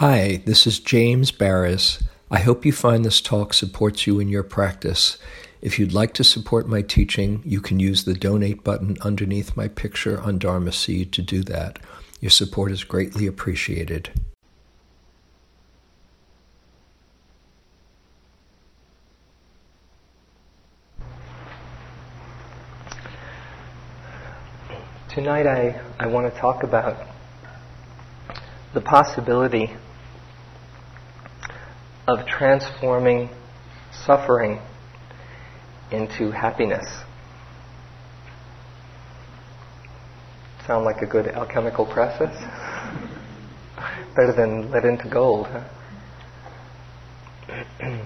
Hi, this is James Baraz. I hope you find this talk supports you in your practice. If you'd like to support my teaching, you can use the donate button underneath my picture on Dharma Seed to do that. Your support is greatly appreciated. Tonight I, I want to talk about the possibility of transforming suffering into happiness. Sound like a good alchemical process? Better than lead into gold, huh?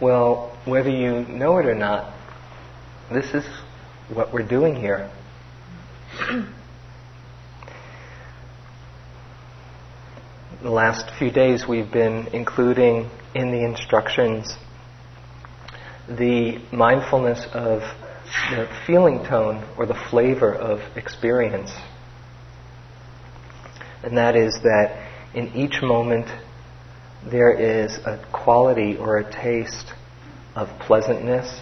well, whether you know it or not, this is what we're doing here. the last few days we've been including in the instructions the mindfulness of the feeling tone or the flavor of experience. And that is that in each moment there is a quality or a taste of pleasantness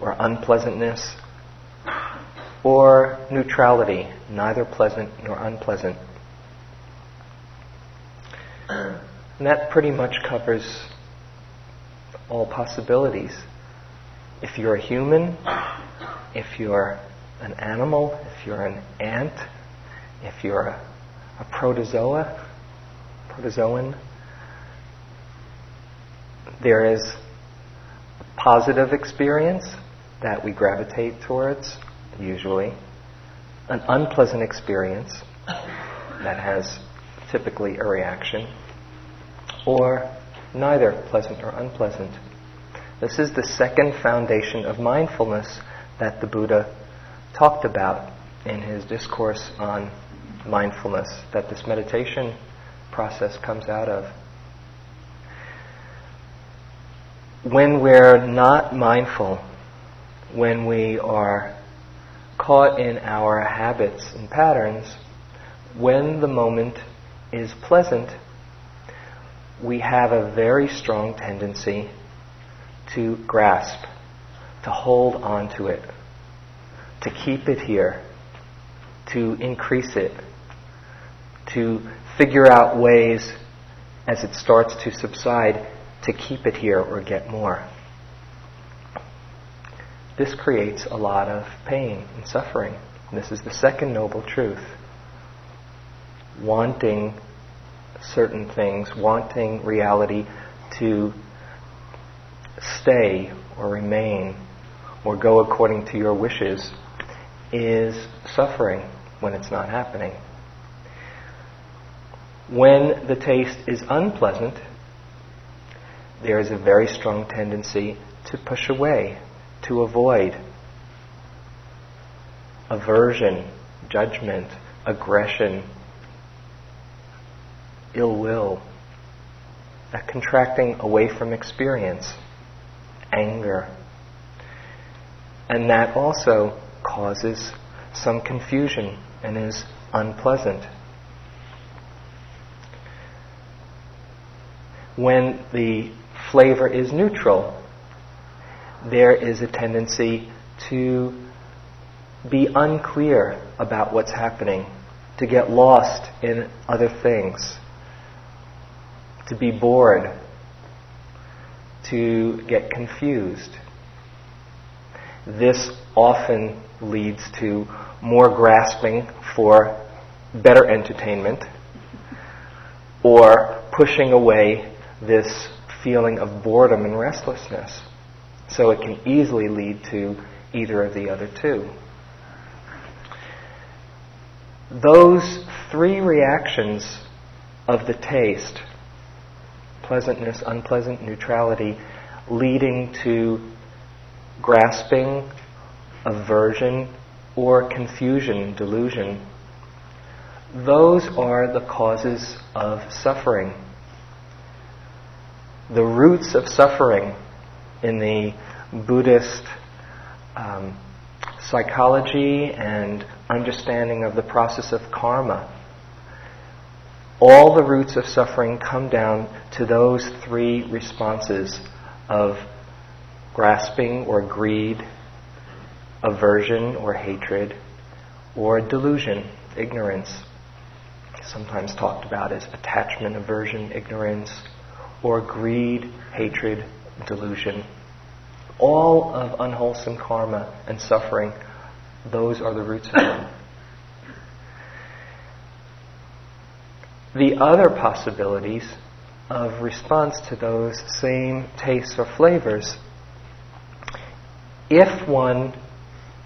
or unpleasantness or neutrality, neither pleasant nor unpleasant. And that pretty much covers all possibilities. If you're a human, if you're an animal, if you're an ant, if you're a, a protozoa, protozoan, there is a positive experience that we gravitate towards, usually, an unpleasant experience that has typically a reaction, or neither pleasant or unpleasant. This is the second foundation of mindfulness that the Buddha talked about in his discourse on mindfulness, that this meditation process comes out of. When we're not mindful, when we are caught in our habits and patterns, when the moment is pleasant, we have a very strong tendency to grasp, to hold on to it, to keep it here, to increase it, to figure out ways as it starts to subside to keep it here or get more. This creates a lot of pain and suffering. This is the second noble truth wanting certain things, wanting reality to stay or remain or go according to your wishes is suffering when it's not happening. When the taste is unpleasant, there is a very strong tendency to push away, to avoid. Aversion, judgment, aggression, ill will, a contracting away from experience, anger. And that also causes some confusion and is unpleasant. When the flavor is neutral, there is a tendency to be unclear about what's happening, to get lost in other things to be bored, to get confused. This often leads to more grasping for better entertainment or pushing away this feeling of boredom and restlessness. So it can easily lead to either of the other two. Those three reactions of the taste pleasantness, unpleasant, neutrality, leading to grasping, aversion, or confusion, delusion. Those are the causes of suffering. The roots of suffering in the Buddhist um, psychology and understanding of the process of karma all the roots of suffering come down to those three responses of grasping or greed, aversion or hatred, or delusion, ignorance, sometimes talked about as attachment, aversion, ignorance, or greed, hatred, delusion. All of unwholesome karma and suffering, those are the roots of them. The other possibilities of response to those same tastes or flavors, if one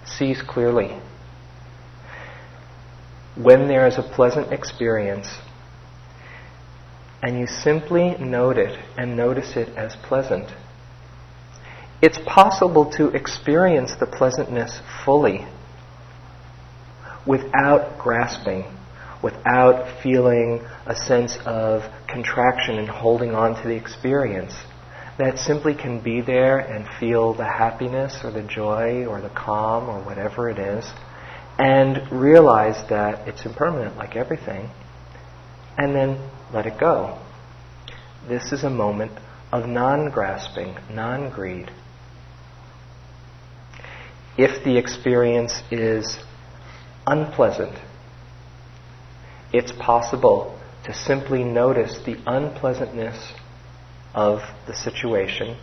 sees clearly, when there is a pleasant experience, and you simply note it and notice it as pleasant, it's possible to experience the pleasantness fully without grasping, without feeling a sense of contraction and holding on to the experience. That simply can be there and feel the happiness or the joy or the calm or whatever it is, and realize that it's impermanent like everything, and then let it go. This is a moment of non grasping, non greed if the experience is unpleasant, it's possible to simply notice the unpleasantness of the situation,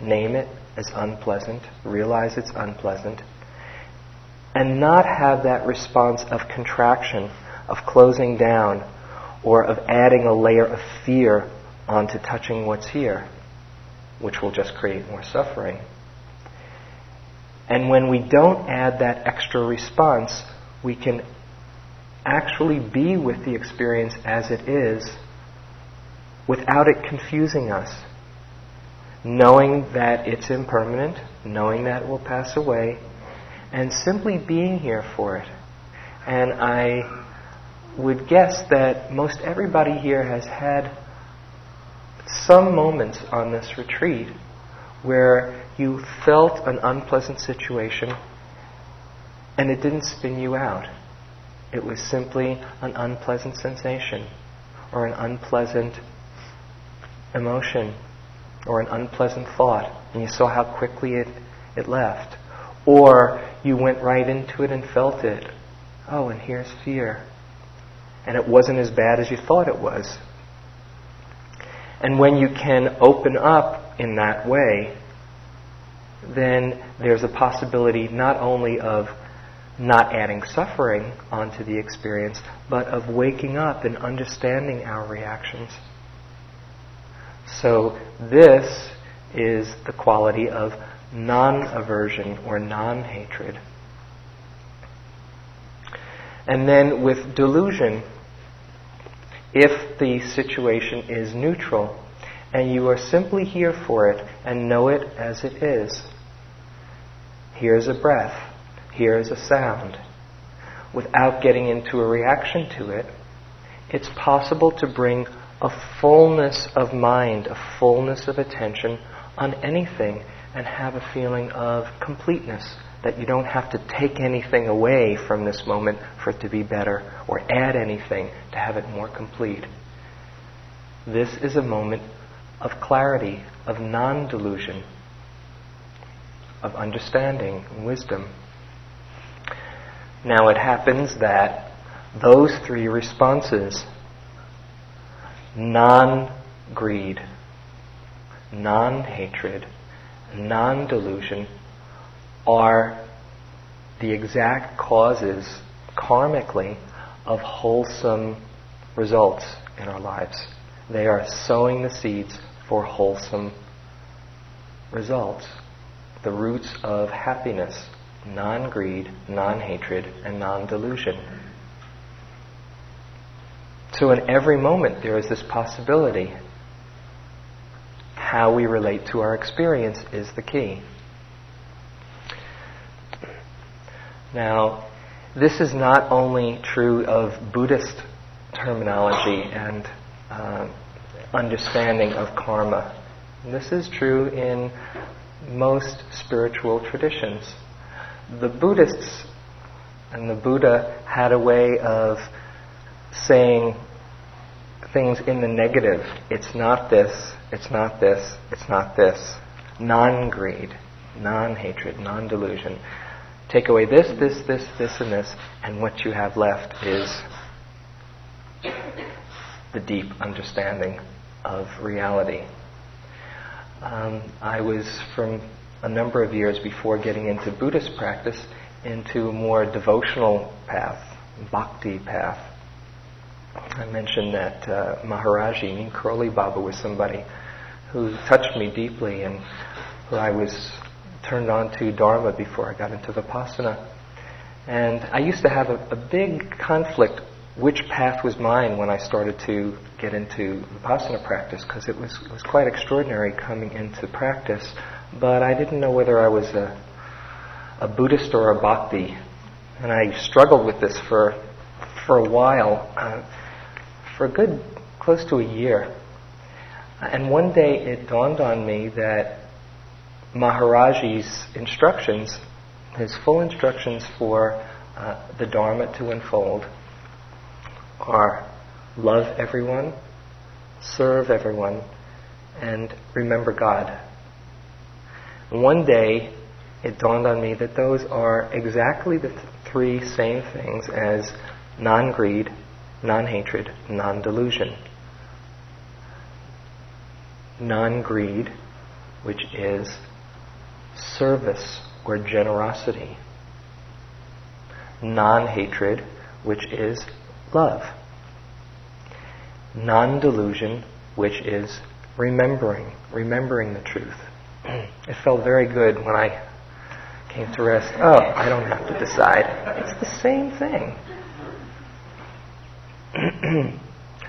name it as unpleasant, realize it's unpleasant, and not have that response of contraction, of closing down, or of adding a layer of fear onto touching what's here, which will just create more suffering. And when we don't add that extra response, we can actually be with the experience as it is without it confusing us. Knowing that it's impermanent, knowing that it will pass away, and simply being here for it. And I would guess that most everybody here has had some moments on this retreat where you felt an unpleasant situation and it didn't spin you out. It was simply an unpleasant sensation or an unpleasant emotion or an unpleasant thought and you saw how quickly it, it left. Or you went right into it and felt it. Oh, and here's fear. And it wasn't as bad as you thought it was. And when you can open up in that way, then there's a possibility not only of not adding suffering onto the experience, but of waking up and understanding our reactions. So, this is the quality of non aversion or non hatred. And then with delusion, if the situation is neutral and you are simply here for it and know it as it is, here's a breath, here's a sound, without getting into a reaction to it, it's possible to bring a fullness of mind, a fullness of attention on anything and have a feeling of completeness, that you don't have to take anything away from this moment for it to be better or add anything to have it more complete. This is a moment of clarity, of non delusion, of understanding and wisdom. Now it happens that those three responses non greed, non hatred, non delusion are the exact causes karmically of wholesome results in our lives. They are sowing the seeds for wholesome results. The roots of happiness, non greed, non hatred, and non delusion. So, in every moment, there is this possibility. How we relate to our experience is the key. Now, this is not only true of Buddhist terminology and uh, understanding of karma. This is true in most spiritual traditions. The Buddhists and the Buddha had a way of saying things in the negative. It's not this, it's not this, it's not this. Non greed, non hatred, non delusion. Take away this, this, this, this, and this, and what you have left is the deep understanding of reality. Um, I was, from a number of years before getting into Buddhist practice, into a more devotional path, bhakti path. I mentioned that uh, Maharaji, Neem Karoli Baba, was somebody who touched me deeply and who I was turned on to Dharma before I got into Vipassana. And I used to have a, a big conflict which path was mine when I started to get into Vipassana practice because it was, was quite extraordinary coming into practice. But I didn't know whether I was a, a Buddhist or a Bhakti. And I struggled with this for, for a while, uh, for a good close to a year. And one day it dawned on me that Maharaji's instructions, his full instructions for uh, the Dharma to unfold, are love everyone, serve everyone, and remember God. One day, it dawned on me that those are exactly the th- three same things as non greed, non hatred, non delusion. Non greed, which is service or generosity. Non hatred, which is love. Non delusion, which is remembering, remembering the truth. It felt very good when I came to rest. Oh, I don't have to decide. It's the same thing.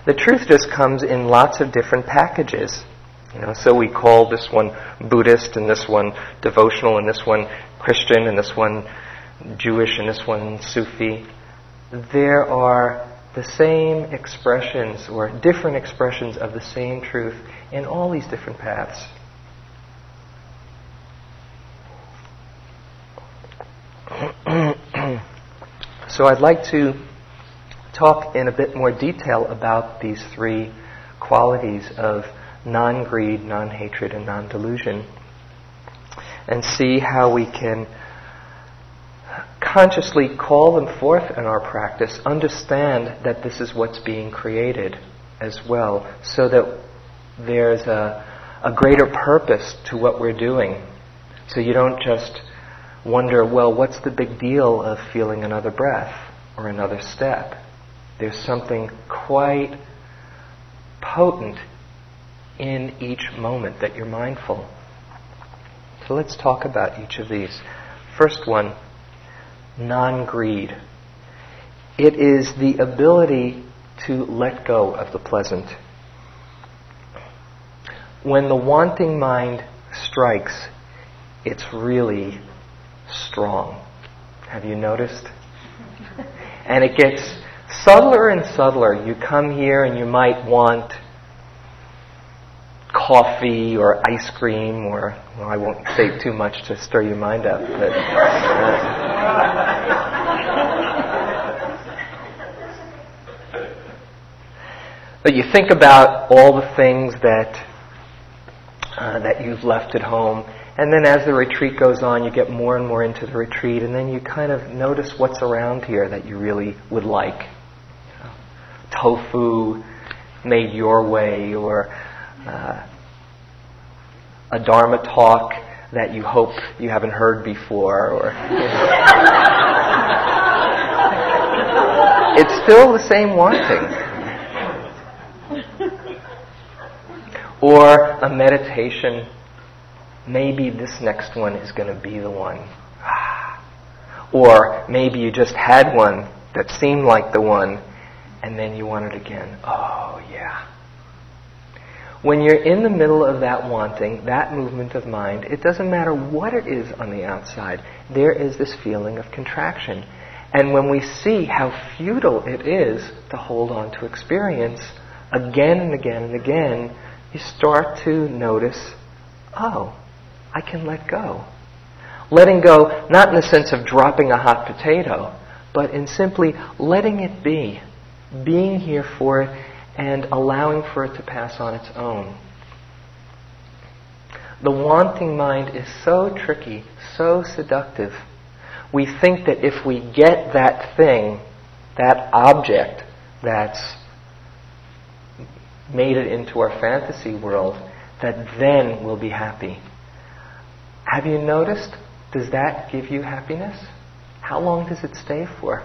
the truth just comes in lots of different packages. You know, so we call this one Buddhist and this one devotional and this one Christian and this one Jewish and this one Sufi. There are the same expressions or different expressions of the same truth in all these different paths. So I'd like to talk in a bit more detail about these three qualities of non greed, non hatred, and non delusion, and see how we can consciously call them forth in our practice, understand that this is what's being created as well, so that there's a, a greater purpose to what we're doing. So you don't just wonder, well, what's the big deal of feeling another breath or another step? There's something quite potent in each moment that you're mindful. So let's talk about each of these. First one non greed. It is the ability to let go of the pleasant. When the wanting mind strikes, it's really strong. Have you noticed? And it gets subtler and subtler. You come here and you might want coffee or ice cream or well, I won't say too much to stir your mind up, but uh, but you think about all the things that uh, that you've left at home, and then as the retreat goes on, you get more and more into the retreat, and then you kind of notice what's around here that you really would like. You know, tofu made your way, or uh, a Dharma talk that you hope you haven't heard before, or it's still the same wanting. Or a meditation, maybe this next one is going to be the one. Or maybe you just had one that seemed like the one, and then you want it again. Oh, yeah. When you're in the middle of that wanting, that movement of mind, it doesn't matter what it is on the outside, there is this feeling of contraction. And when we see how futile it is to hold on to experience, again and again and again, you start to notice, oh, I can let go. Letting go, not in the sense of dropping a hot potato, but in simply letting it be being here for it and allowing for it to pass on its own. The wanting mind is so tricky, so seductive. We think that if we get that thing, that object that's made it into our fantasy world, that then we'll be happy. Have you noticed? Does that give you happiness? How long does it stay for?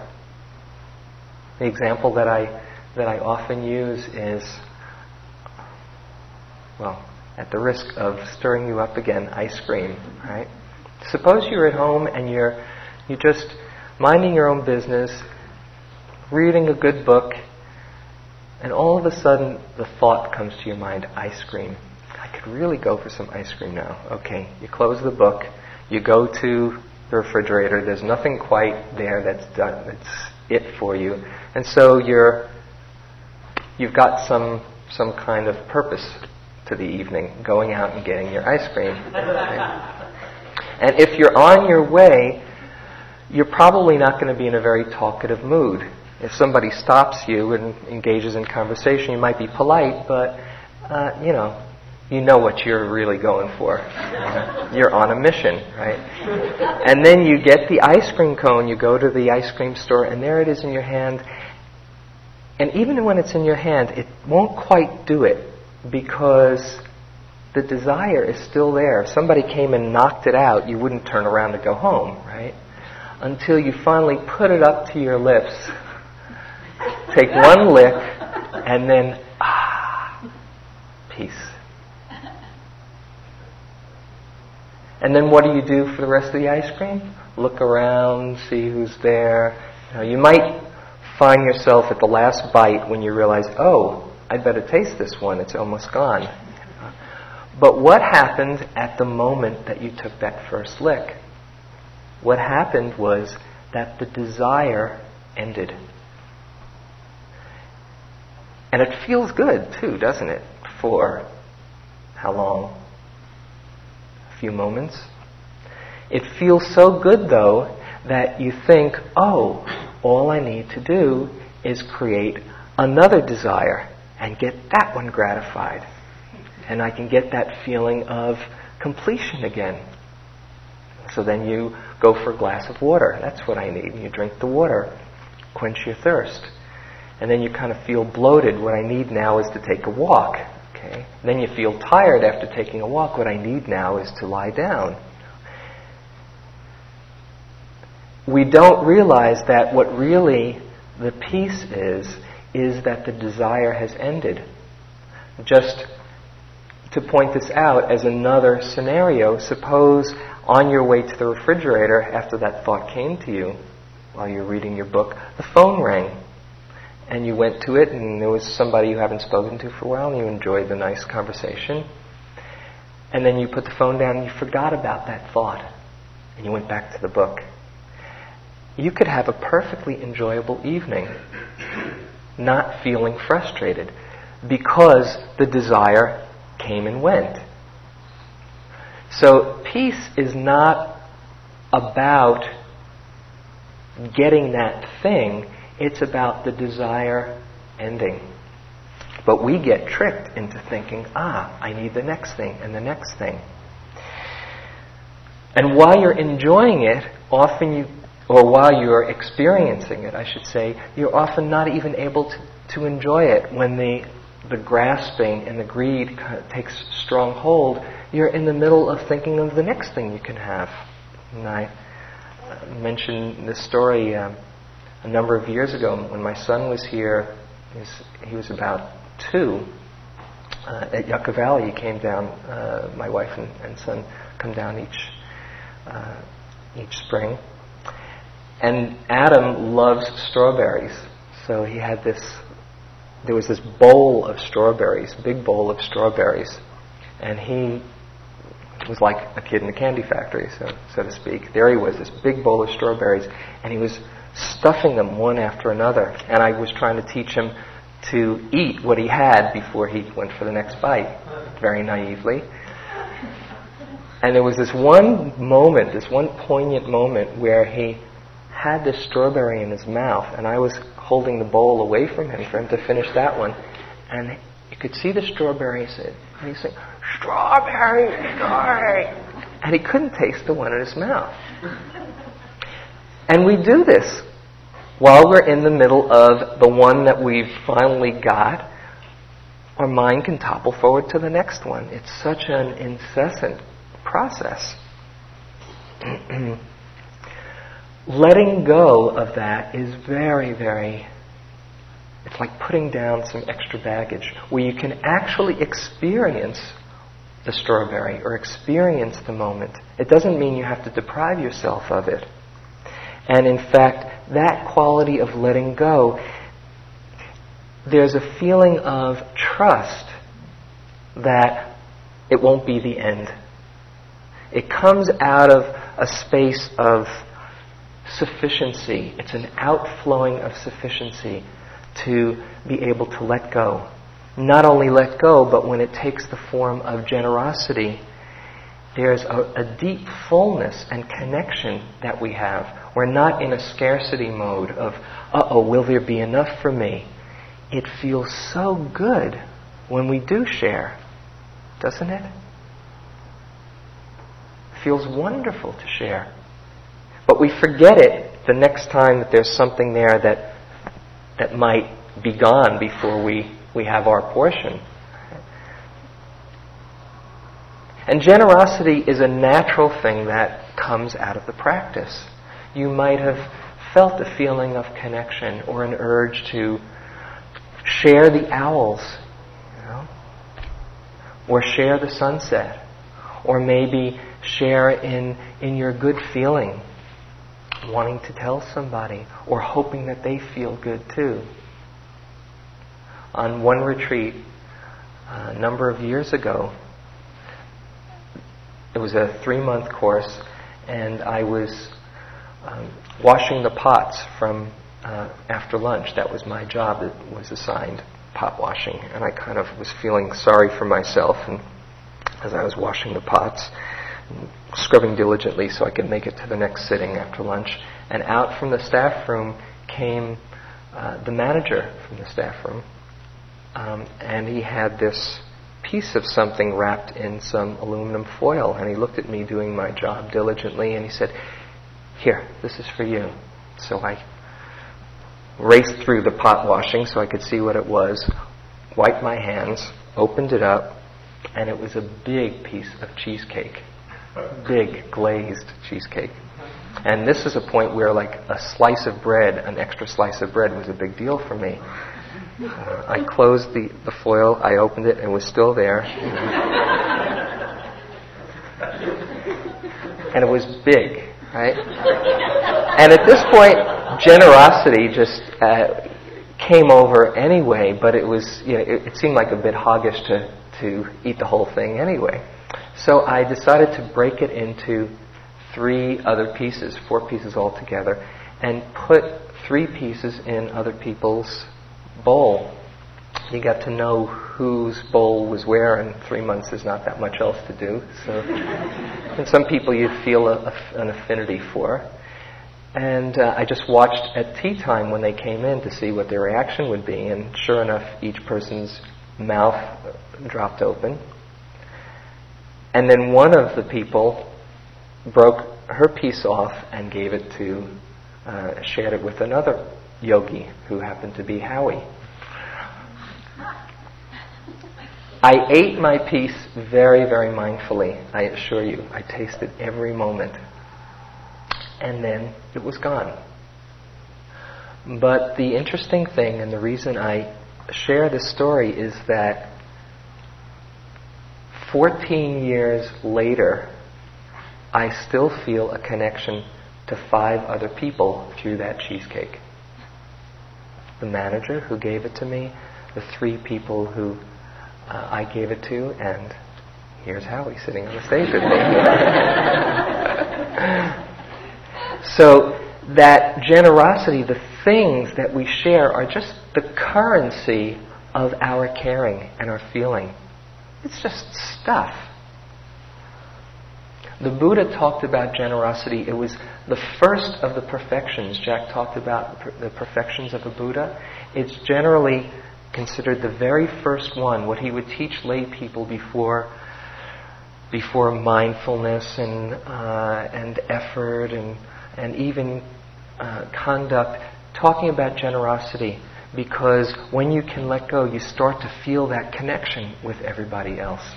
The example that I that I often use is well, at the risk of stirring you up again, ice cream, right? Suppose you're at home and you're you're just minding your own business, reading a good book, and all of a sudden the thought comes to your mind, ice cream. I could really go for some ice cream now. Okay, you close the book, you go to the refrigerator, there's nothing quite there that's done that's it for you. And so you're you've got some some kind of purpose to the evening, going out and getting your ice cream. and if you're on your way, you're probably not going to be in a very talkative mood. If somebody stops you and engages in conversation, you might be polite, but uh, you know, you know what you're really going for. You're on a mission, right? And then you get the ice cream cone, you go to the ice cream store, and there it is in your hand. And even when it's in your hand, it won't quite do it because the desire is still there. If somebody came and knocked it out, you wouldn't turn around to go home, right? Until you finally put it up to your lips, take one lick, and then, ah, peace. And then what do you do for the rest of the ice cream? Look around, see who's there. You, know, you might find yourself at the last bite when you realize, oh, I'd better taste this one, it's almost gone. But what happened at the moment that you took that first lick? What happened was that the desire ended. And it feels good too, doesn't it? For how long? Few moments. It feels so good though that you think, oh, all I need to do is create another desire and get that one gratified. And I can get that feeling of completion again. So then you go for a glass of water. That's what I need. And you drink the water, quench your thirst. And then you kind of feel bloated. What I need now is to take a walk. Okay? then you feel tired after taking a walk. What I need now is to lie down. We don't realize that what really the peace is is that the desire has ended. Just to point this out as another scenario, suppose on your way to the refrigerator after that thought came to you while you're reading your book, the phone rang. And you went to it, and there was somebody you haven't spoken to for a while, and you enjoyed the nice conversation. And then you put the phone down and you forgot about that thought, and you went back to the book. You could have a perfectly enjoyable evening not feeling frustrated because the desire came and went. So peace is not about getting that thing, it's about the desire ending. But we get tricked into thinking, ah, I need the next thing and the next thing. And while you're enjoying it, often you or while you're experiencing it, I should say, you're often not even able to, to enjoy it. When the, the grasping and the greed takes strong hold, you're in the middle of thinking of the next thing you can have. And I mentioned this story um, a number of years ago when my son was here. he was about two. Uh, at Yucca Valley, he came down. Uh, my wife and, and, son come down each uh, each spring, and Adam loves strawberries. So he had this, there was this bowl of strawberries, big bowl of strawberries. And he was like a kid in a candy factory, so, so to speak. There he was, this big bowl of strawberries, and he was stuffing them one after another. And I was trying to teach him to eat what he had before he went for the next bite, very naively. And there was this one moment, this one poignant moment where he had this strawberry in his mouth, and I was holding the bowl away from him for him to finish that one. And you could see the strawberries, and he's saying, strawberry, strawberry. And he couldn't taste the one in his mouth. And we do this while we're in the middle of the one that we've finally got. Our mind can topple forward to the next one. It's such an incessant process. Letting go of that is very, very it's like putting down some extra baggage where you can actually experience the strawberry or experience the moment. It doesn't mean you have to deprive yourself of it. And in fact, that quality of letting go, there's a feeling of trust that it won't be the end. It comes out of a space of sufficiency. It's an outflowing of sufficiency to be able to let go. Not only let go, but when it takes the form of generosity, there's a, a deep fullness and connection that we have. We're not in a scarcity mode of, uh oh, will there be enough for me? It feels so good when we do share, doesn't it? It feels wonderful to share. But we forget it the next time that there's something there that that might be gone before we, we have our portion. And generosity is a natural thing that comes out of the practice. You might have felt a feeling of connection or an urge to share the owls, you know, or share the sunset, or maybe share in, in your good feeling wanting to tell somebody or hoping that they feel good too. On one retreat a number of years ago, it was a three month course, and I was um, washing the pots from uh, after lunch. That was my job, it was assigned pot washing, and I kind of was feeling sorry for myself and as I was washing the pots scrubbing diligently so I could make it to the next sitting after lunch. And out from the staff room came uh, the manager from the staff room, um, and he had this piece of something wrapped in some aluminum foil. And he looked at me doing my job diligently, and he said, "Here, this is for you." So I raced through the pot washing so I could see what it was, wiped my hands, opened it up, and it was a big piece of cheesecake big glazed cheesecake. And this is a point where, like, a slice of bread, an extra slice of bread, was a big deal for me. Uh, I closed the, the foil, I opened it, and it was still there. and it was big, right? And at this point, generosity just uh, came over anyway, but it was, you know, it, it seemed like a bit hoggish to, to eat the whole thing anyway. So I decided to break it into three other pieces, four pieces altogether, and put three pieces in other people's bowl. You got to know whose bowl was where, and three months is not that much else to do. So, and some people you feel a, a, an affinity for. And uh, I just watched at tea time when they came in to see what their reaction would be, and sure enough, each person's mouth dropped open, and then one of the people broke her piece off and gave it to, uh, shared it with another yogi who happened to be Howie. I ate my piece very, very mindfully, I assure you. I tasted every moment. And then it was gone. But the interesting thing, and the reason I share this story, is that 14 years later, I still feel a connection to five other people through that cheesecake. The manager who gave it to me, the three people who uh, I gave it to, and here's Howie sitting on the stage with me. so that generosity, the things that we share, are just the currency of our caring and our feeling. It's just stuff. The Buddha talked about generosity. It was the first of the perfections. Jack talked about the perfections of a Buddha. It's generally considered the very first one, what he would teach lay people before, before mindfulness and, uh, and effort and, and even uh, conduct, talking about generosity. Because when you can let go, you start to feel that connection with everybody else.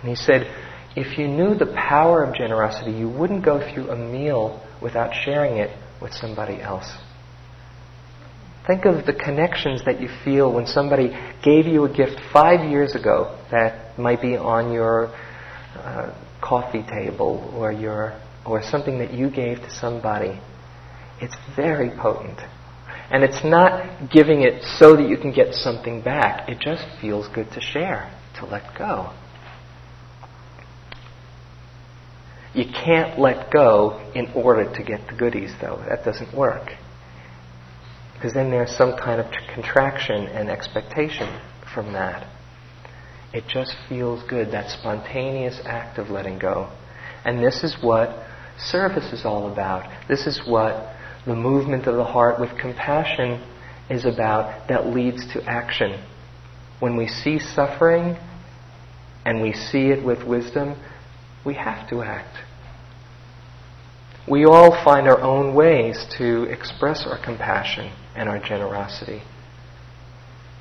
And he said, if you knew the power of generosity, you wouldn't go through a meal without sharing it with somebody else. Think of the connections that you feel when somebody gave you a gift five years ago that might be on your uh, coffee table or your or something that you gave to somebody. It's very potent. And it's not giving it so that you can get something back. It just feels good to share, to let go. You can't let go in order to get the goodies, though. That doesn't work. Because then there's some kind of contraction and expectation from that. It just feels good, that spontaneous act of letting go. And this is what service is all about. This is what the movement of the heart with compassion is about that leads to action. When we see suffering and we see it with wisdom, we have to act. We all find our own ways to express our compassion and our generosity.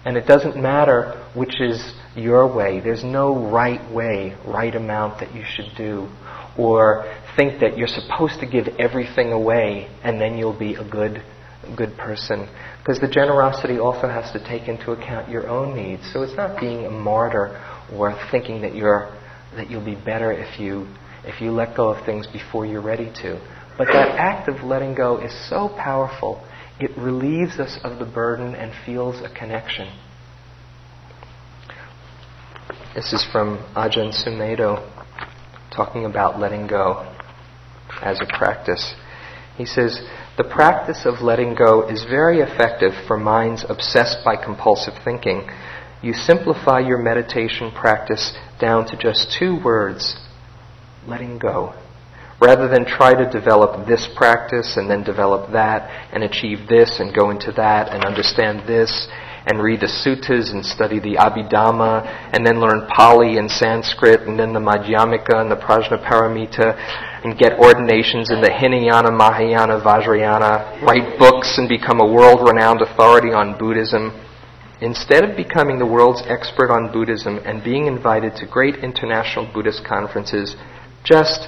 And it doesn't matter which is your way. There's no right way, right amount that you should do. Or think that you're supposed to give everything away and then you'll be a good, good person. Because the generosity also has to take into account your own needs. So it's not being a martyr or thinking that you're, that you'll be better if you, if you let go of things before you're ready to. But that act of letting go is so powerful, it relieves us of the burden and feels a connection. This is from Ajahn Sumedho talking about letting go as a practice. He says, The practice of letting go is very effective for minds obsessed by compulsive thinking. You simplify your meditation practice down to just two words letting go rather than try to develop this practice and then develop that and achieve this and go into that and understand this and read the suttas and study the Abhidhamma and then learn Pali and Sanskrit and then the Madhyamaka and the Prajnaparamita and get ordinations in the Hinayana, Mahayana, Vajrayana, write books and become a world-renowned authority on Buddhism. Instead of becoming the world's expert on Buddhism and being invited to great international Buddhist conferences, just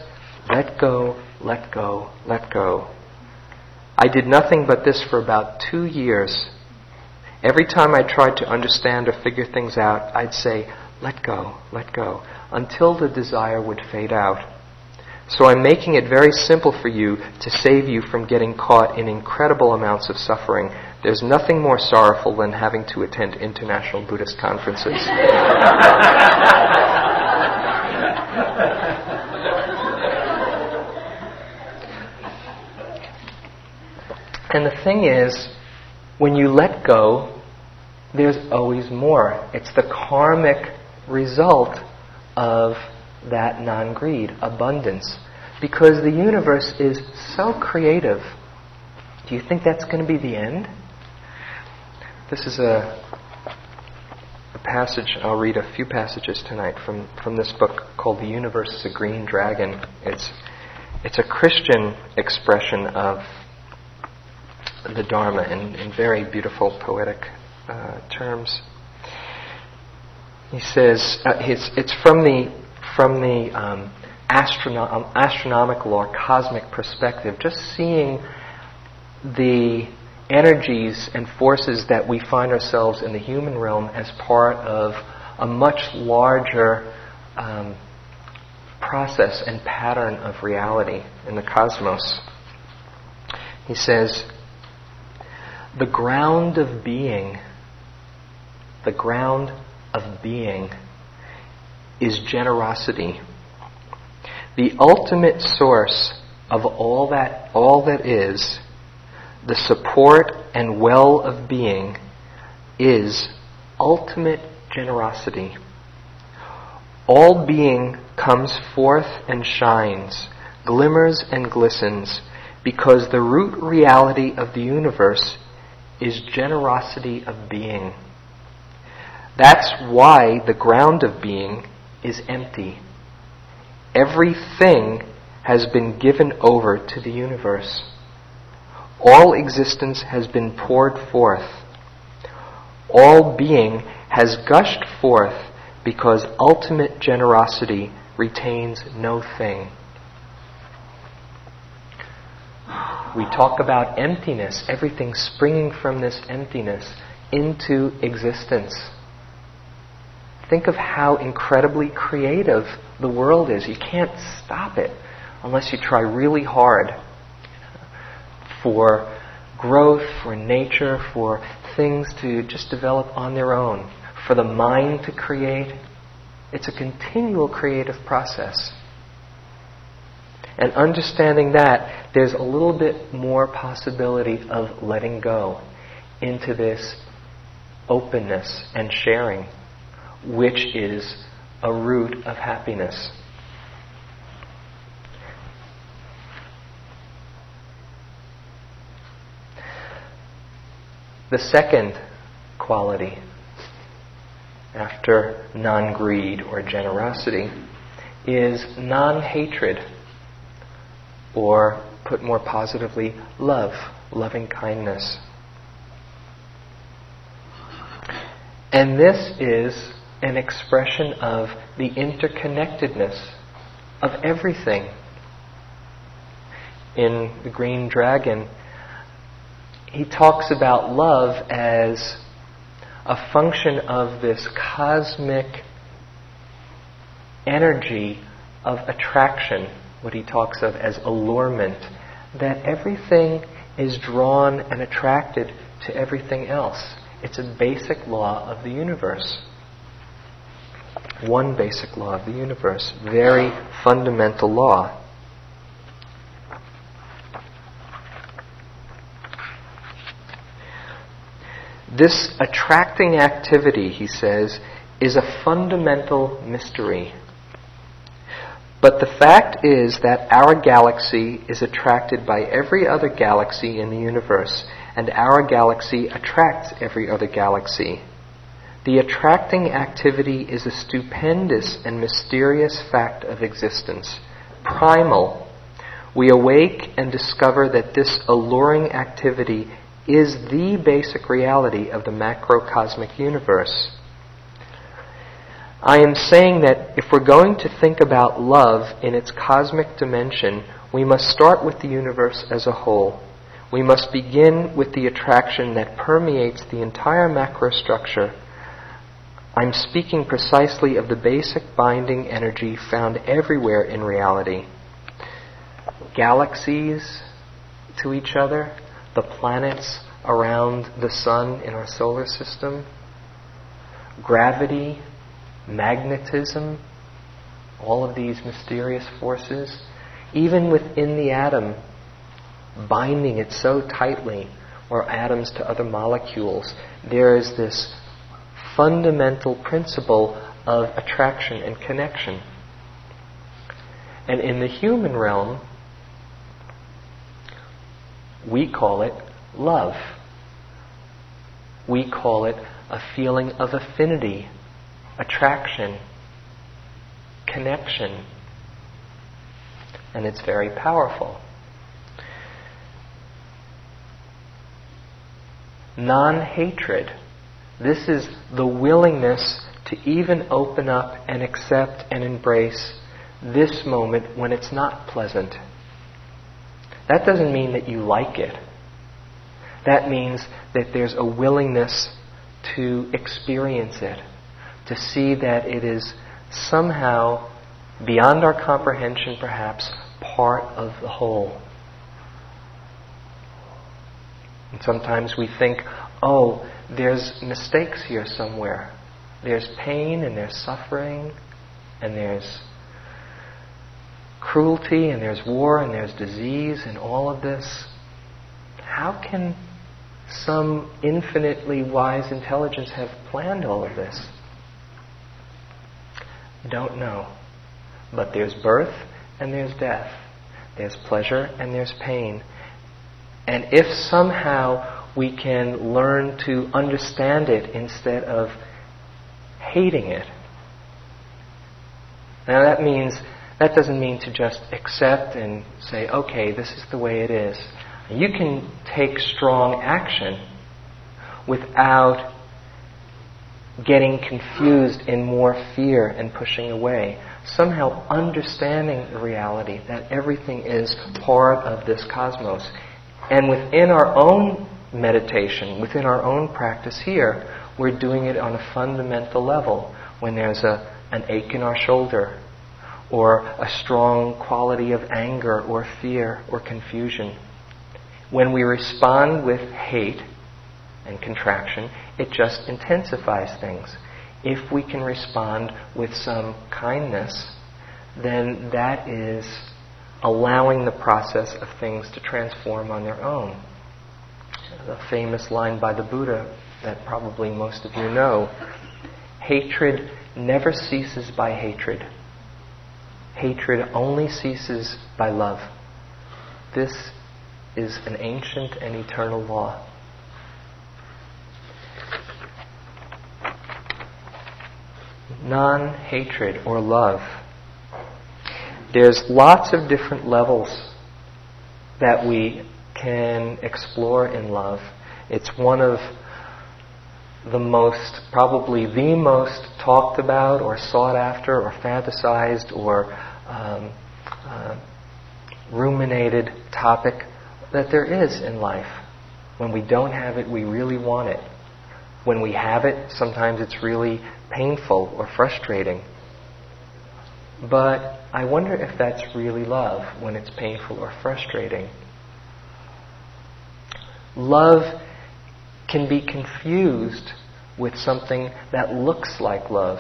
let go, let go, let go. I did nothing but this for about two years. Every time I tried to understand or figure things out, I'd say, let go, let go, until the desire would fade out. So I'm making it very simple for you to save you from getting caught in incredible amounts of suffering. There's nothing more sorrowful than having to attend international Buddhist conferences. And the thing is, when you let go, there's always more. It's the karmic result of that non greed, abundance. Because the universe is so creative. Do you think that's going to be the end? This is a, a passage, I'll read a few passages tonight from, from this book called The Universe is a Green Dragon. It's, it's a Christian expression of the Dharma in, in very beautiful poetic uh, terms. He says uh, it's, it's from the from the um, astrono- um, astronomical or cosmic perspective, just seeing the energies and forces that we find ourselves in the human realm as part of a much larger um, process and pattern of reality in the cosmos. He says, the ground of being, the ground of being is generosity. The ultimate source of all that, all that is, the support and well of being, is ultimate generosity. All being comes forth and shines, glimmers and glistens, because the root reality of the universe is generosity of being. That's why the ground of being is empty. Everything has been given over to the universe. All existence has been poured forth. All being has gushed forth because ultimate generosity retains no thing. We talk about emptiness, everything springing from this emptiness into existence. Think of how incredibly creative the world is. You can't stop it unless you try really hard for growth, for nature, for things to just develop on their own, for the mind to create. It's a continual creative process. And understanding that, there's a little bit more possibility of letting go into this openness and sharing, which is a root of happiness. The second quality after non greed or generosity is non hatred, or put more positively, love, loving kindness. And this is an expression of the interconnectedness of everything. In The Green Dragon, he talks about love as a function of this cosmic energy of attraction, what he talks of as allurement, that everything is drawn and attracted to everything else. It's a basic law of the universe. One basic law of the universe, very fundamental law. This attracting activity, he says, is a fundamental mystery. But the fact is that our galaxy is attracted by every other galaxy in the universe, and our galaxy attracts every other galaxy. The attracting activity is a stupendous and mysterious fact of existence, primal. We awake and discover that this alluring activity is the basic reality of the macrocosmic universe. I am saying that if we're going to think about love in its cosmic dimension, we must start with the universe as a whole. We must begin with the attraction that permeates the entire macrostructure. I'm speaking precisely of the basic binding energy found everywhere in reality. Galaxies to each other, the planets around the sun in our solar system, gravity, magnetism, all of these mysterious forces, even within the atom, binding it so tightly, or atoms to other molecules, there is this fundamental principle of attraction and connection. And in the human realm, we call it love. We call it a feeling of affinity, attraction, connection. And it's very powerful. Non hatred. This is the willingness to even open up and accept and embrace this moment when it's not pleasant. That doesn't mean that you like it. That means that there's a willingness to experience it, to see that it is somehow beyond our comprehension, perhaps, part of the whole. And sometimes we think, oh, there's mistakes here somewhere. There's pain and there's suffering and there's cruelty and there's war and there's disease and all of this. How can some infinitely wise intelligence have planned all of this. Don't know. But there's birth and there's death. There's pleasure and there's pain. And if somehow we can learn to understand it instead of hating it, now that means, that doesn't mean to just accept and say, okay, this is the way it is. You can take strong action without getting confused in more fear and pushing away. Somehow understanding the reality that everything is part of this cosmos. And within our own meditation, within our own practice here, we're doing it on a fundamental level. When there's a, an ache in our shoulder, or a strong quality of anger or fear or confusion. When we respond with hate and contraction, it just intensifies things. If we can respond with some kindness, then that is allowing the process of things to transform on their own. The famous line by the Buddha that probably most of you know hatred never ceases by hatred. Hatred only ceases by love. This is an ancient and eternal law. Non hatred or love. There's lots of different levels that we can explore in love. It's one of the most, probably the most talked about or sought after or fantasized or um, uh, ruminated topic that there is in life. When we don't have it, we really want it. When we have it, sometimes it's really painful or frustrating. But I wonder if that's really love when it's painful or frustrating. Love can be confused with something that looks like love.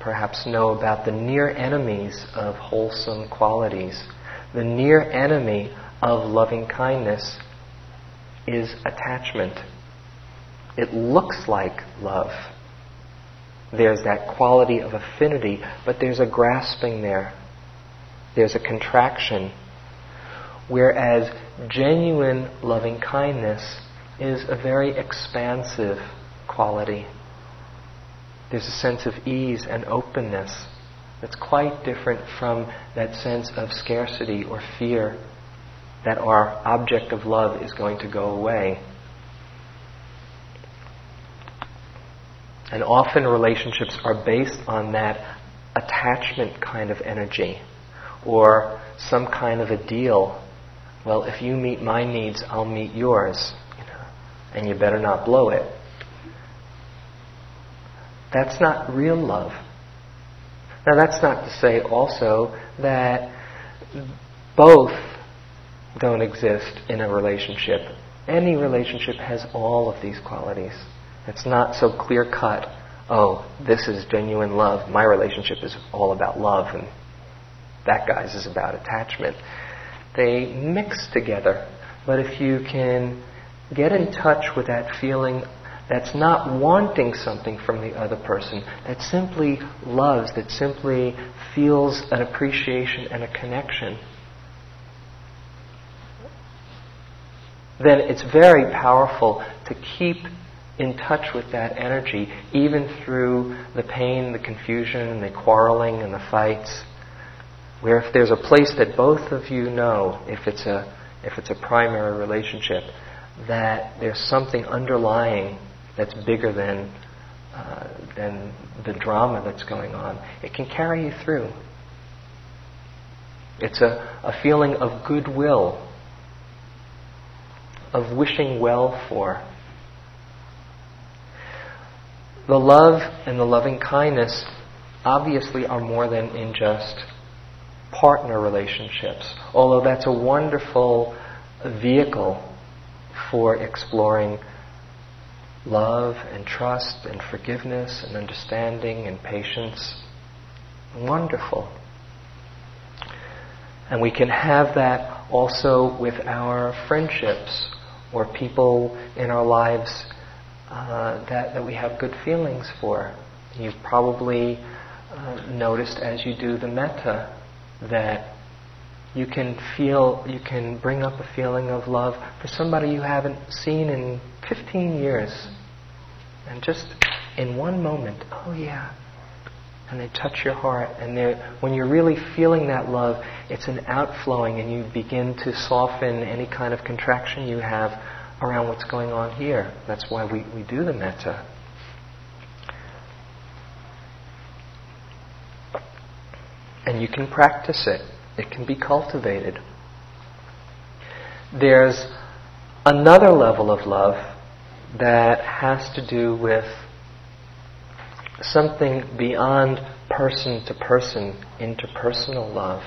Perhaps know about the near enemies of wholesome qualities. The near enemy of loving kindness is attachment. It looks like love. There's that quality of affinity, but there's a grasping there. There's a contraction. Whereas genuine loving kindness is a very expansive quality. There's a sense of ease and openness that's quite different from that sense of scarcity or fear that our object of love is going to go away. And often relationships are based on that attachment kind of energy or some kind of a deal. Well, if you meet my needs, I'll meet yours and you better not blow it. That's not real love. Now, that's not to say also that both don't exist in a relationship. Any relationship has all of these qualities. It's not so clear cut, oh, this is genuine love. My relationship is all about love, and that guy's is about attachment. They mix together. But if you can get in touch with that feeling that's not wanting something from the other person, that simply loves, that simply feels an appreciation and a connection, then it's very powerful to keep in touch with that energy, even through the pain, the confusion, the quarreling, and the fights. Where if there's a place that both of you know, if it's a if it's a primary relationship, that there's something underlying that's bigger than, uh, than the drama that's going on. It can carry you through. It's a, a feeling of goodwill, of wishing well for. The love and the loving kindness obviously are more than in just partner relationships, although that's a wonderful vehicle for exploring love and trust and forgiveness and understanding and patience. Wonderful. And we can have that also with our friendships or people in our lives uh, that, that we have good feelings for. You've probably uh, noticed as you do the metta that you can feel, you can bring up a feeling of love for somebody you haven't seen in 15 years. And just in one moment, oh yeah, and they touch your heart. And when you're really feeling that love, it's an outflowing, and you begin to soften any kind of contraction you have around what's going on here. That's why we, we do the metta. And you can practice it, it can be cultivated. There's another level of love that has to do with something beyond person to person, interpersonal love,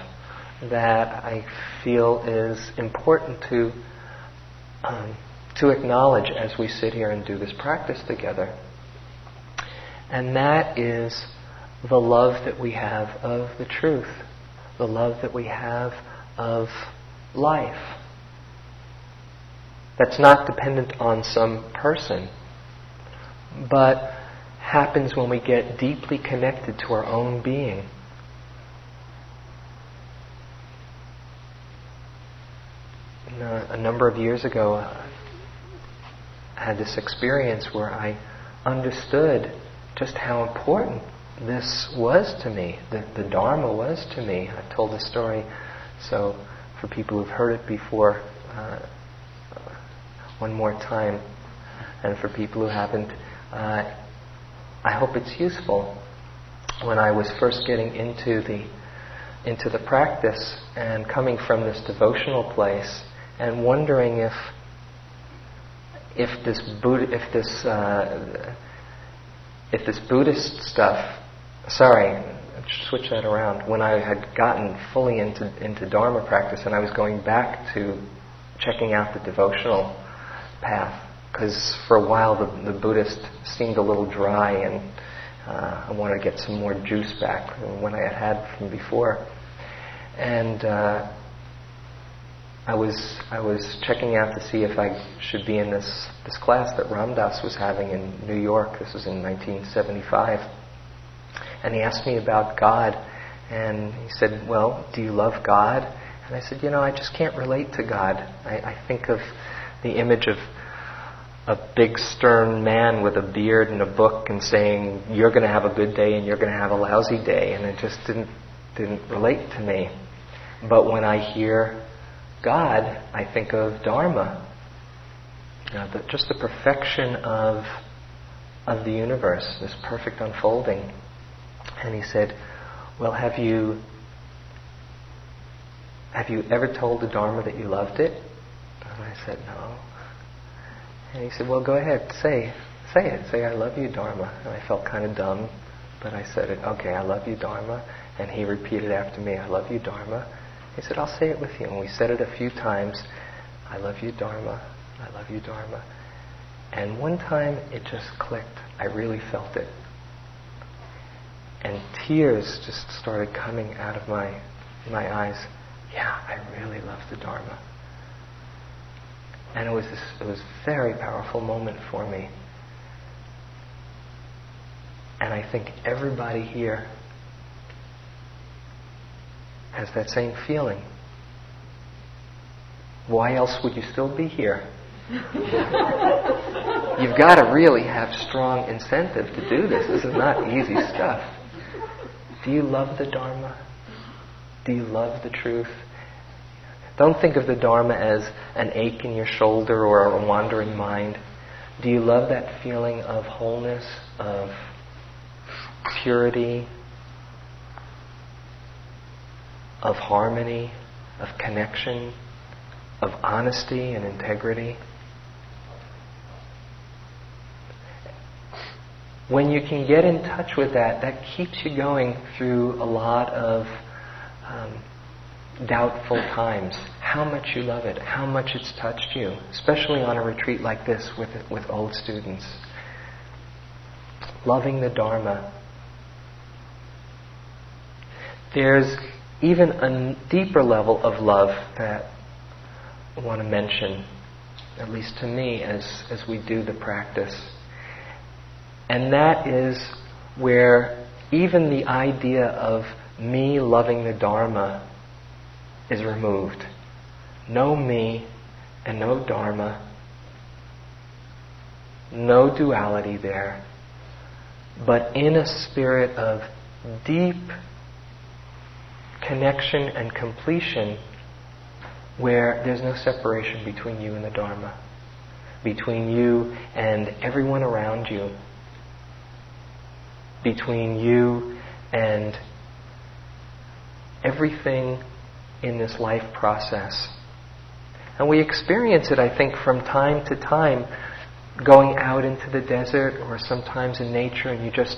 that I feel is important to, um, to acknowledge as we sit here and do this practice together. And that is the love that we have of the truth, the love that we have of life. That's not dependent on some person, but happens when we get deeply connected to our own being. A, uh, a number of years ago, Had this experience where I understood just how important this was to me, the, the Dharma was to me. I've told the story, so for people who've heard it before, uh, one more time, and for people who haven't, uh, I hope it's useful. When I was first getting into the into the practice and coming from this devotional place and wondering if if this Buddha, if this uh, if this Buddhist stuff sorry, switch that around. When I had gotten fully into, into Dharma practice and I was going back to checking out the devotional path, because for a while the, the Buddhist seemed a little dry and uh, I wanted to get some more juice back than what I had had from before. And uh, I was I was checking out to see if I should be in this this class that Ram Dass was having in New York. This was in 1975 and he asked me about God. And he said, Well, do you love God? And I said, You know, I just can't relate to God. I, I think of the image of a big stern man with a beard and a book and saying, You're going to have a good day and you're going to have a lousy day. And it just didn't, didn't relate to me. But when I hear God, I think of Dharma. You know, the, just the perfection of, of the universe, this perfect unfolding. And he said, Well, have you have you ever told the Dharma that you loved it? And I said, No. And he said, Well, go ahead, say, say it. Say, I love you, Dharma. And I felt kind of dumb, but I said it, okay, I love you, Dharma. And he repeated after me, I love you, Dharma. He said, I'll say it with you. And we said it a few times, I love you, Dharma. I love you, Dharma. And one time it just clicked. I really felt it and tears just started coming out of my my eyes. Yeah, I really love the Dharma. And it was this, it was a very powerful moment for me. And I think everybody here has that same feeling. Why else would you still be here? You've got to really have strong incentive to do this. This is not easy stuff. Do you love the Dharma? Do you love the truth? Don't think of the Dharma as an ache in your shoulder or a wandering mind. Do you love that feeling of wholeness, of purity, of harmony, of connection, of honesty and integrity? when you can get in touch with that, that keeps you going through a lot of um, doubtful times. How much you love it, how much it's touched you, especially on a retreat like this with, with old students. Loving the Dharma. There's even a deeper level of love that I want to mention, at least to me, as, as we do the practice. And that is where even the idea of me loving the Dharma is removed. No me and no Dharma. No duality there. But in a spirit of deep connection and completion where there's no separation between you and the Dharma, between you and everyone around you, between you and everything in this life process. And we experience it, I think, from time to time, going out into the desert or sometimes in nature, and you just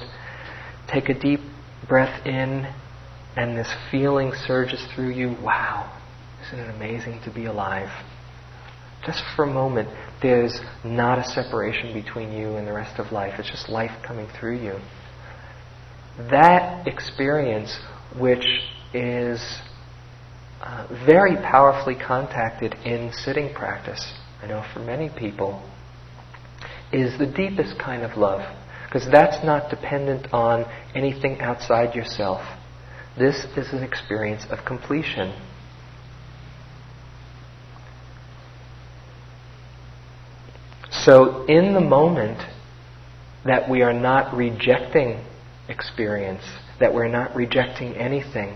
take a deep breath in, and this feeling surges through you wow, isn't it amazing to be alive? Just for a moment, there's not a separation between you and the rest of life. It's just life coming through you. That experience, which is uh, very powerfully contacted in sitting practice, I know for many people, is the deepest kind of love. Because that's not dependent on anything outside yourself. This is an experience of completion. So, in the moment that we are not rejecting experience, that we're not rejecting anything,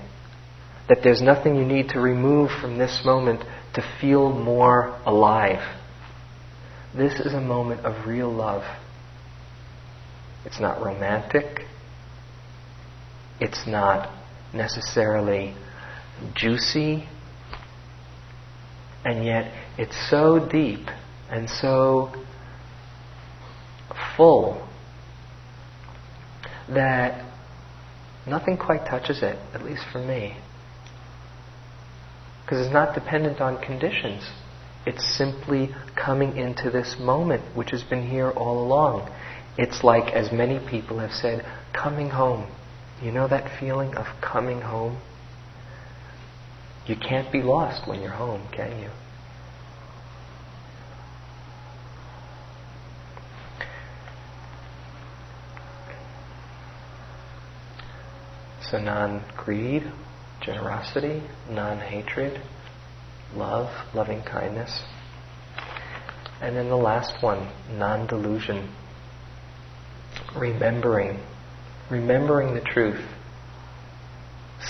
that there's nothing you need to remove from this moment to feel more alive. This is a moment of real love. It's not romantic. It's not necessarily juicy. And yet, it's so deep and so full that nothing quite touches it, at least for me. Because it's not dependent on conditions. It's simply coming into this moment, which has been here all along. It's like, as many people have said, coming home. You know that feeling of coming home? You can't be lost when you're home, can you? So, non greed, generosity, non hatred, love, loving kindness. And then the last one, non delusion, remembering, remembering the truth,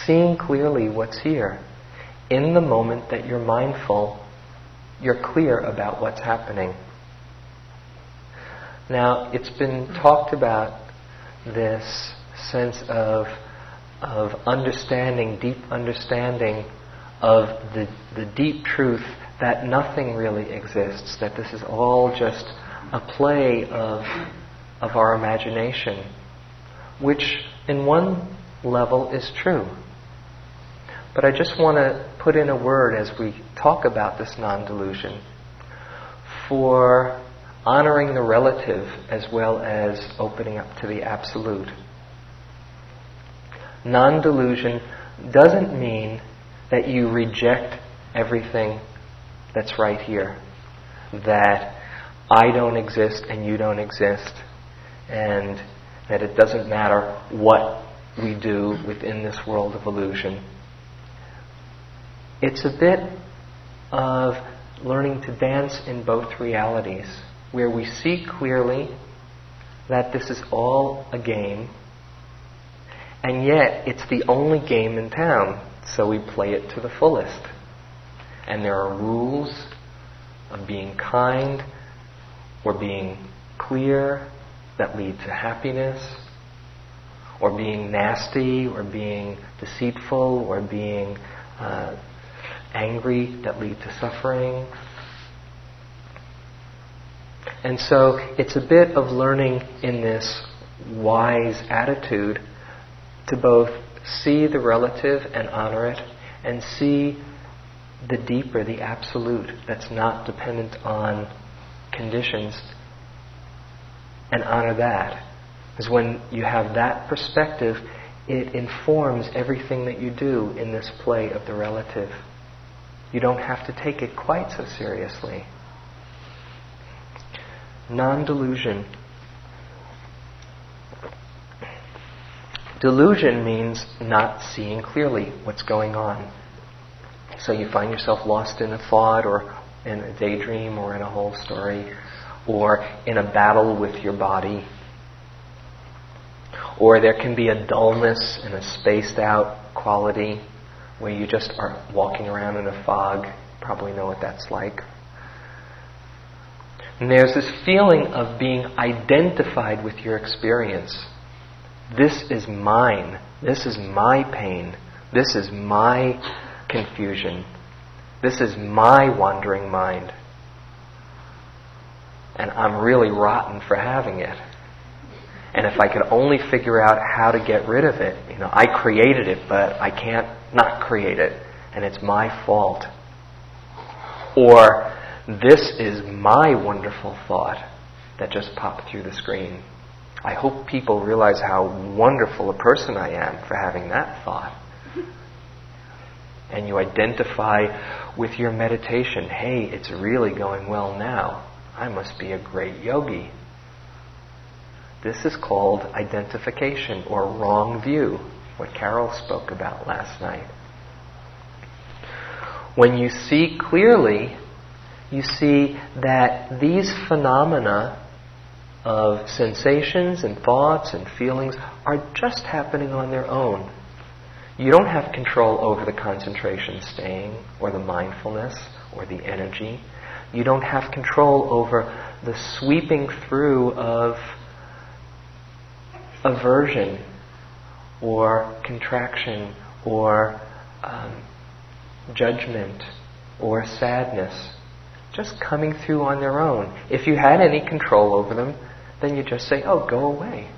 seeing clearly what's here. In the moment that you're mindful, you're clear about what's happening. Now, it's been talked about this sense of of understanding, deep understanding of the, the deep truth that nothing really exists, that this is all just a play of, of our imagination, which in one level is true. But I just want to put in a word as we talk about this non delusion for honoring the relative as well as opening up to the absolute non delusion doesn't mean that you reject everything that's right here. That I don't exist and you don't exist, and that it doesn't matter what we do within this world of illusion. It's a bit of learning to dance in both realities, where we see clearly that this is all a game and yet, it's the only game in town, so we play it to the fullest. And there are rules of being kind or being clear that lead to happiness, or being nasty, or being deceitful, or being uh, angry that lead to suffering. And so it's a bit of learning in this wise attitude to both see the relative and honor it, and see the deeper, the absolute, that's not dependent on conditions, and honor that. Because when you have that perspective, it informs everything that you do in this play of the relative. You don't have to take it quite so seriously. Non delusion Delusion means not seeing clearly what's going on. So you find yourself lost in a thought or in a daydream or in a whole story or in a battle with your body. Or there can be a dullness and a spaced out quality where you just are walking around in a fog. Probably know what that's like. And there's this feeling of being identified with your experience. This is mine. This is my pain. This is my confusion. This is my wandering mind. And I'm really rotten for having it. And if I could only figure out how to get rid of it, you know, I created it, but I can't not create it, and it's my fault. Or, this is my wonderful thought that just popped through the screen. I hope people realize how wonderful a person I am for having that thought. And you identify with your meditation hey, it's really going well now. I must be a great yogi. This is called identification or wrong view, what Carol spoke about last night. When you see clearly, you see that these phenomena of sensations and thoughts and feelings are just happening on their own. You don't have control over the concentration staying or the mindfulness or the energy. You don't have control over the sweeping through of aversion or contraction or um, judgment or sadness just coming through on their own. If you had any control over them, then you just say, oh, go away.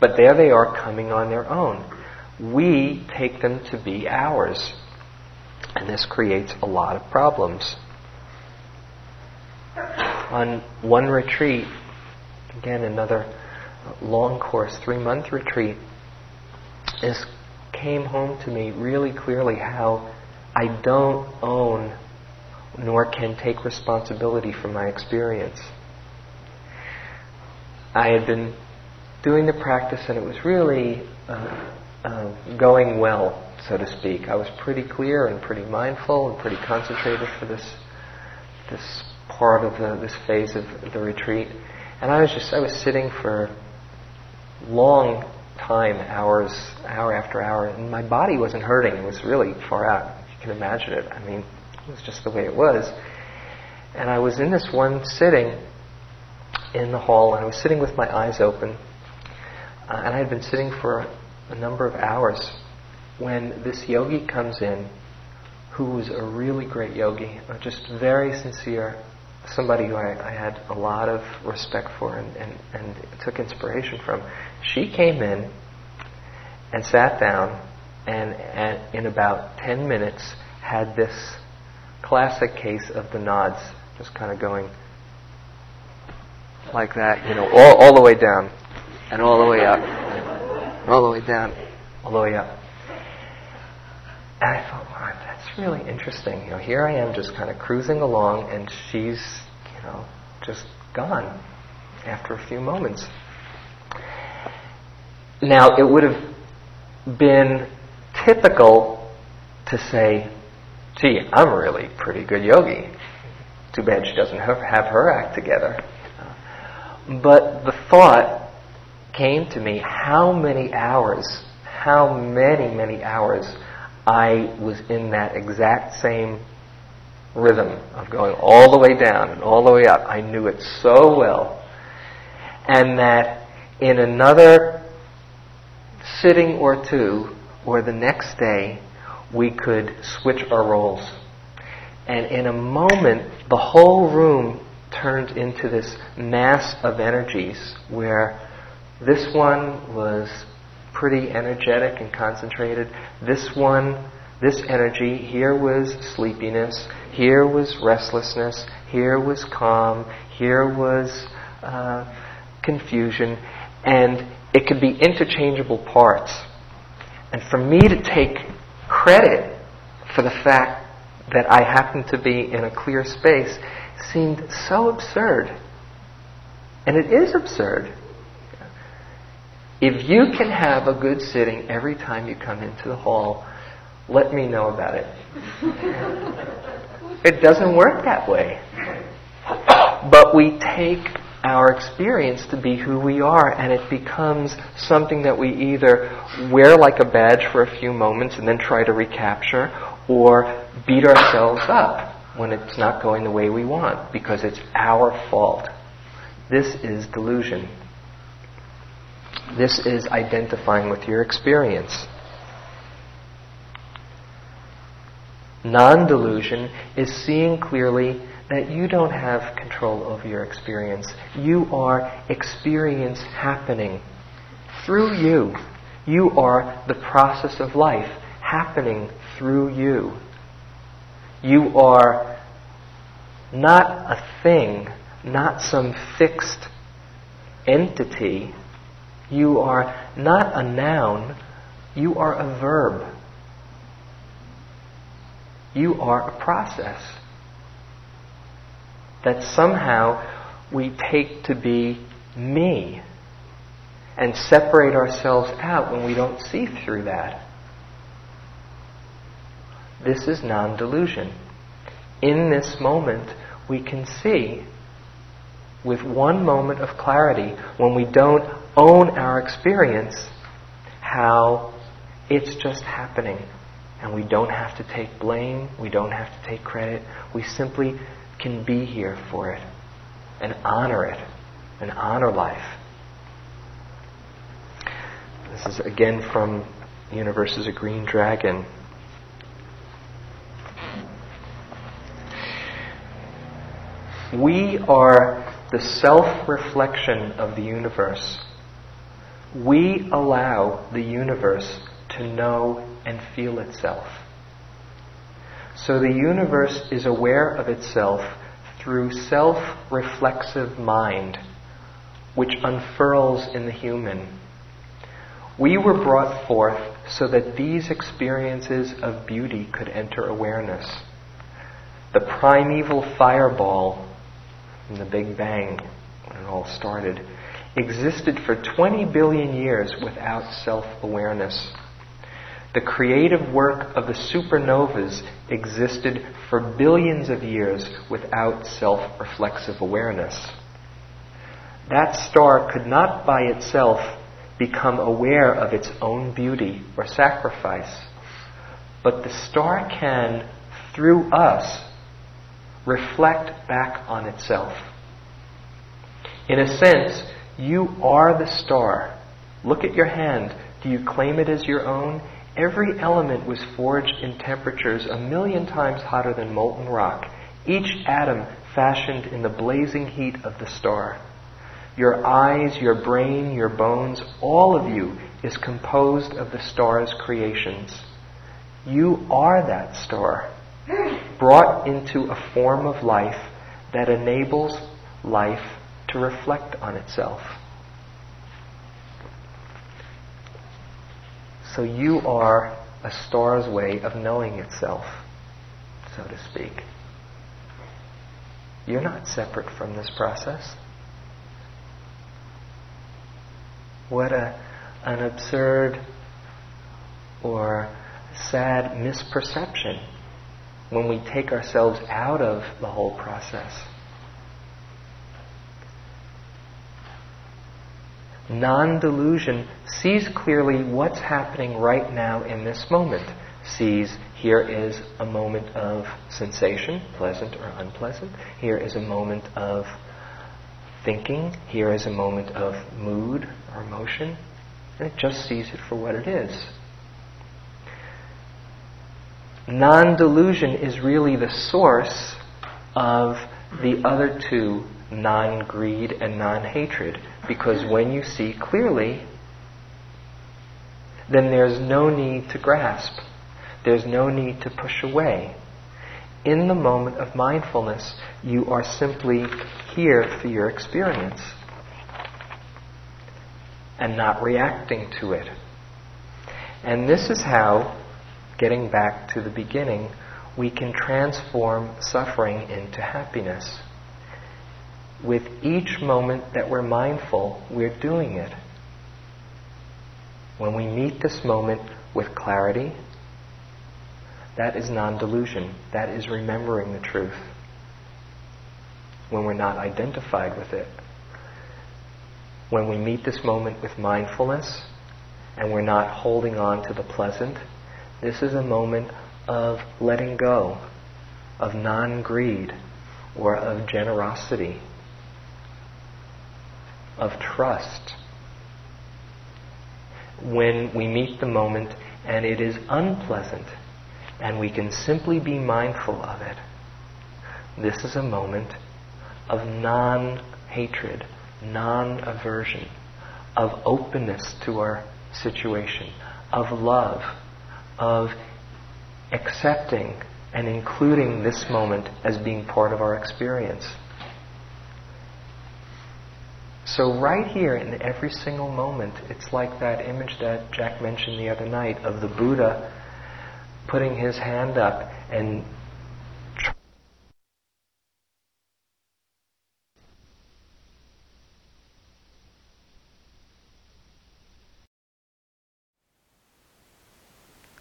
But there they are coming on their own. We take them to be ours. And this creates a lot of problems. On one retreat, again, another long course, three month retreat, this came home to me really clearly how I don't own nor can take responsibility for my experience. I had been doing the practice and it was really uh, uh, going well, so to speak. I was pretty clear and pretty mindful and pretty concentrated for this this part of the, this phase of the retreat. And I was just I was sitting for long time, hours, hour after hour, and my body wasn't hurting. It was really far out. You can imagine it. I mean, it was just the way it was. And I was in this one sitting in the hall, and I was sitting with my eyes open, uh, and I had been sitting for a number of hours when this yogi comes in who was a really great yogi, just very sincere, somebody who I, I, had a lot of respect for and, and, and took inspiration from. She came in and sat down and, and in about 10 minutes had this classic case of the nods, just kind of going like that, you know, all, all the way down and all the way up, all the way down, all the way up. And I thought, wow, that's really interesting. You know, here I am just kind of cruising along, and she's, you know, just gone after a few moments. Now, it would have been typical to say, gee, I'm a really pretty good yogi. Too bad she doesn't have, have her act together. But the thought came to me how many hours, how many, many hours I was in that exact same rhythm of going all the way down and all the way up. I knew it so well. And that in another sitting or two, or the next day, we could switch our roles. And in a moment, the whole room turned into this mass of energies where this one was pretty energetic and concentrated. This one, this energy, here was sleepiness, here was restlessness, here was calm, here was uh, confusion, and it could be interchangeable parts. And for me to take credit for the fact that I happened to be in a clear space seemed so absurd. And it is absurd. If you can have a good sitting every time you come into the hall, let me know about it. it doesn't work that way. But we take our experience to be who we are, and it becomes something that we either wear like a badge for a few moments and then try to recapture, or beat ourselves up when it's not going the way we want because it's our fault. This is delusion. This is identifying with your experience. Non delusion is seeing clearly that you don't have control over your experience. You are experience happening through you. You are the process of life happening through you. You are not a thing, not some fixed entity. You are not a noun, you are a verb. You are a process that somehow we take to be me and separate ourselves out when we don't see through that. This is non delusion. In this moment, we can see with one moment of clarity, when we don't own our experience, how it's just happening. And we don't have to take blame, we don't have to take credit, we simply can be here for it and honor it and honor life. This is again from Universe is a Green Dragon. We are the self reflection of the universe. We allow the universe to know and feel itself. So the universe is aware of itself through self reflexive mind, which unfurls in the human. We were brought forth so that these experiences of beauty could enter awareness. The primeval fireball in the Big Bang, when it all started, existed for 20 billion years without self awareness. The creative work of the supernovas existed for billions of years without self reflexive awareness. That star could not by itself become aware of its own beauty or sacrifice, but the star can, through us, reflect back on itself. In a sense, you are the star. Look at your hand. Do you claim it as your own? Every element was forged in temperatures a million times hotter than molten rock, each atom fashioned in the blazing heat of the star. Your eyes, your brain, your bones, all of you is composed of the star's creations. You are that star, brought into a form of life that enables life to reflect on itself. So you are a star's way of knowing itself, so to speak. You're not separate from this process. What a, an absurd or sad misperception when we take ourselves out of the whole process. Non delusion sees clearly what's happening right now in this moment. Sees here is a moment of sensation, pleasant or unpleasant. Here is a moment of thinking. Here is a moment of mood or emotion. And it just sees it for what it is. Non delusion is really the source of the other two non greed and non hatred. Because when you see clearly, then there's no need to grasp. There's no need to push away. In the moment of mindfulness, you are simply here for your experience and not reacting to it. And this is how, getting back to the beginning, we can transform suffering into happiness with each moment that we're mindful, we're doing it. When we meet this moment with clarity, that is non delusion. That is remembering the truth. When we're not identified with it. When we meet this moment with mindfulness and we're not holding on to the pleasant, this is a moment of letting go, of non greed, or of generosity, of trust. When we meet the moment and it is unpleasant, and we can simply be mindful of it, this is a moment of non hatred, non aversion, of openness to our situation, of love, of accepting and including this moment as being part of our experience. So, right here in every single moment, it's like that image that Jack mentioned the other night of the Buddha putting his hand up and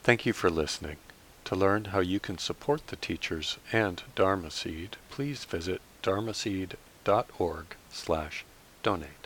Thank you for listening. To learn how you can support the teachers and Dharma Seed, please visit dharmaseed.org slash donate.